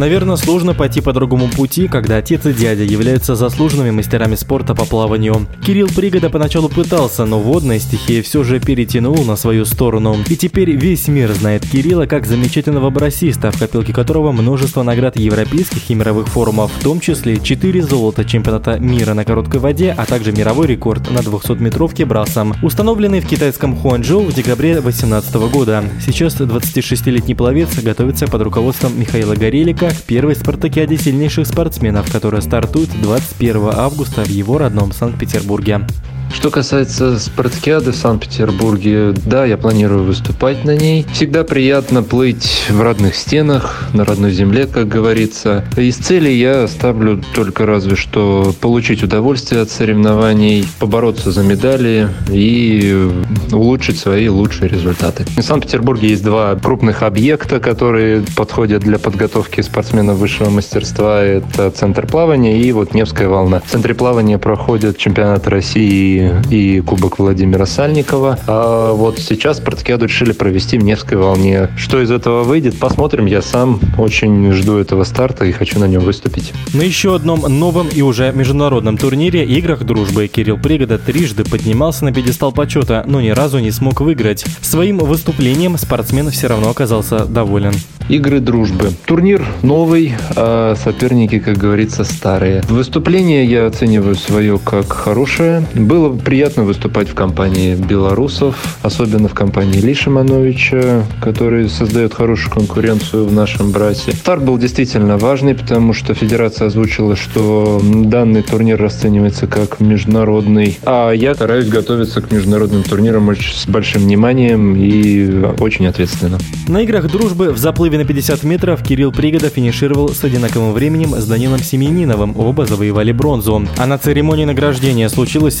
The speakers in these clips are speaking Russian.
Наверное, сложно пойти по другому пути, когда отец и дядя являются заслуженными мастерами спорта по плаванию. Кирилл Пригода поначалу пытался, но водная стихия все же перетянула на свою сторону. И теперь весь мир знает Кирилла как замечательного брасиста, в копилке которого множество наград европейских и мировых форумов, в том числе 4 золота чемпионата мира на короткой воде, а также мировой рекорд на 200-метровке брасом, установленный в китайском Хуанчжоу в декабре 2018 года. Сейчас 26-летний пловец готовится под руководством Михаила Горелика к первой спартакиаде сильнейших спортсменов, которая стартует 21 августа в его родном Санкт-Петербурге. Что касается спартакиады в Санкт-Петербурге, да, я планирую выступать на ней. Всегда приятно плыть в родных стенах, на родной земле, как говорится. Из цели я ставлю только разве что получить удовольствие от соревнований, побороться за медали и улучшить свои лучшие результаты. В Санкт-Петербурге есть два крупных объекта, которые подходят для подготовки спортсменов высшего мастерства. Это центр плавания и вот Невская волна. В центре плавания проходят чемпионат России и Кубок Владимира Сальникова. А вот сейчас спартакиаду решили провести в Невской волне. Что из этого выйдет, посмотрим. Я сам очень жду этого старта и хочу на нем выступить. На еще одном новом и уже международном турнире «Играх дружбы» Кирилл Пригода трижды поднимался на пьедестал почета, но ни разу не смог выиграть. Своим выступлением спортсмен все равно оказался доволен. Игры дружбы. Турнир новый, а соперники, как говорится, старые. Выступление я оцениваю свое как хорошее. Было приятно выступать в компании белорусов, особенно в компании Ли Шимановича, который создает хорошую конкуренцию в нашем брасе. Старт был действительно важный, потому что федерация озвучила, что данный турнир расценивается как международный, а я стараюсь готовиться к международным турнирам с большим вниманием и очень ответственно. На играх дружбы в заплыве на 50 метров Кирилл Пригода финишировал с одинаковым временем с Данилом Семениновым. Оба завоевали бронзу. А на церемонии награждения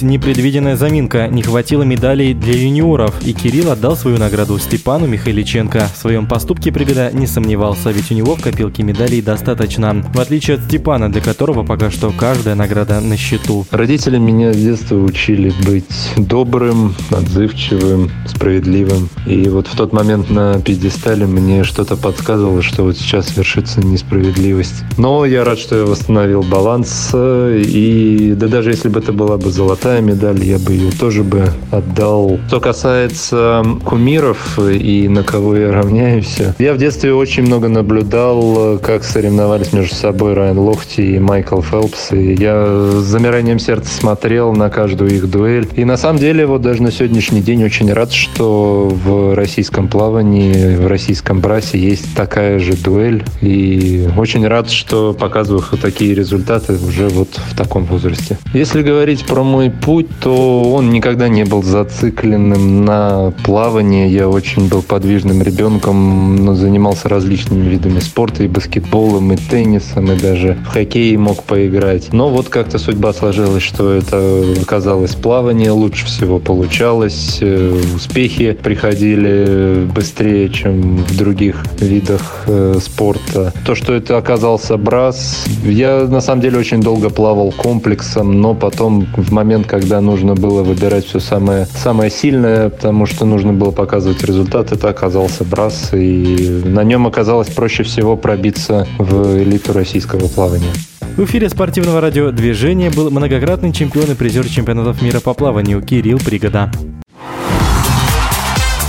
непредвиденное непредвиденная заминка, не хватило медалей для юниоров, и Кирилл отдал свою награду Степану Михайличенко. В своем поступке Пригода не сомневался, ведь у него в копилке медалей достаточно. В отличие от Степана, для которого пока что каждая награда на счету. Родители меня с детства учили быть добрым, отзывчивым, справедливым. И вот в тот момент на пьедестале мне что-то подсказывало, что вот сейчас свершится несправедливость. Но я рад, что я восстановил баланс. И да даже если бы это была бы золотая медаль, я бы ее тоже бы отдал. Что касается кумиров и на кого я равняюсь, я в детстве очень много наблюдал, как соревновались между собой Райан Лохти и Майкл Фелпс. И я с замиранием сердца смотрел на каждую их дуэль. И на самом деле, вот даже на сегодняшний день очень рад, что в российском плавании, в российском брасе есть такая же дуэль. И очень рад, что показываю такие результаты уже вот в таком возрасте. Если говорить про мой путь, то он никогда не был зацикленным на плавании. Я очень был подвижным ребенком, но занимался различными видами спорта, и баскетболом, и теннисом, и даже в хоккей мог поиграть. Но вот как-то судьба сложилась, что это оказалось плавание лучше всего получалось, э, успехи приходили быстрее, чем в других видах э, спорта. То, что это оказался брас, я на самом деле очень долго плавал комплексом, но потом в момент, когда нужно было выбирать все самое, самое сильное, потому что нужно было показывать результат. Это оказался Брас, и на нем оказалось проще всего пробиться в элиту российского плавания. В эфире спортивного радиодвижения был многократный чемпион и призер чемпионатов мира по плаванию Кирилл Пригода.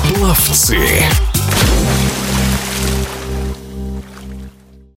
Пловцы.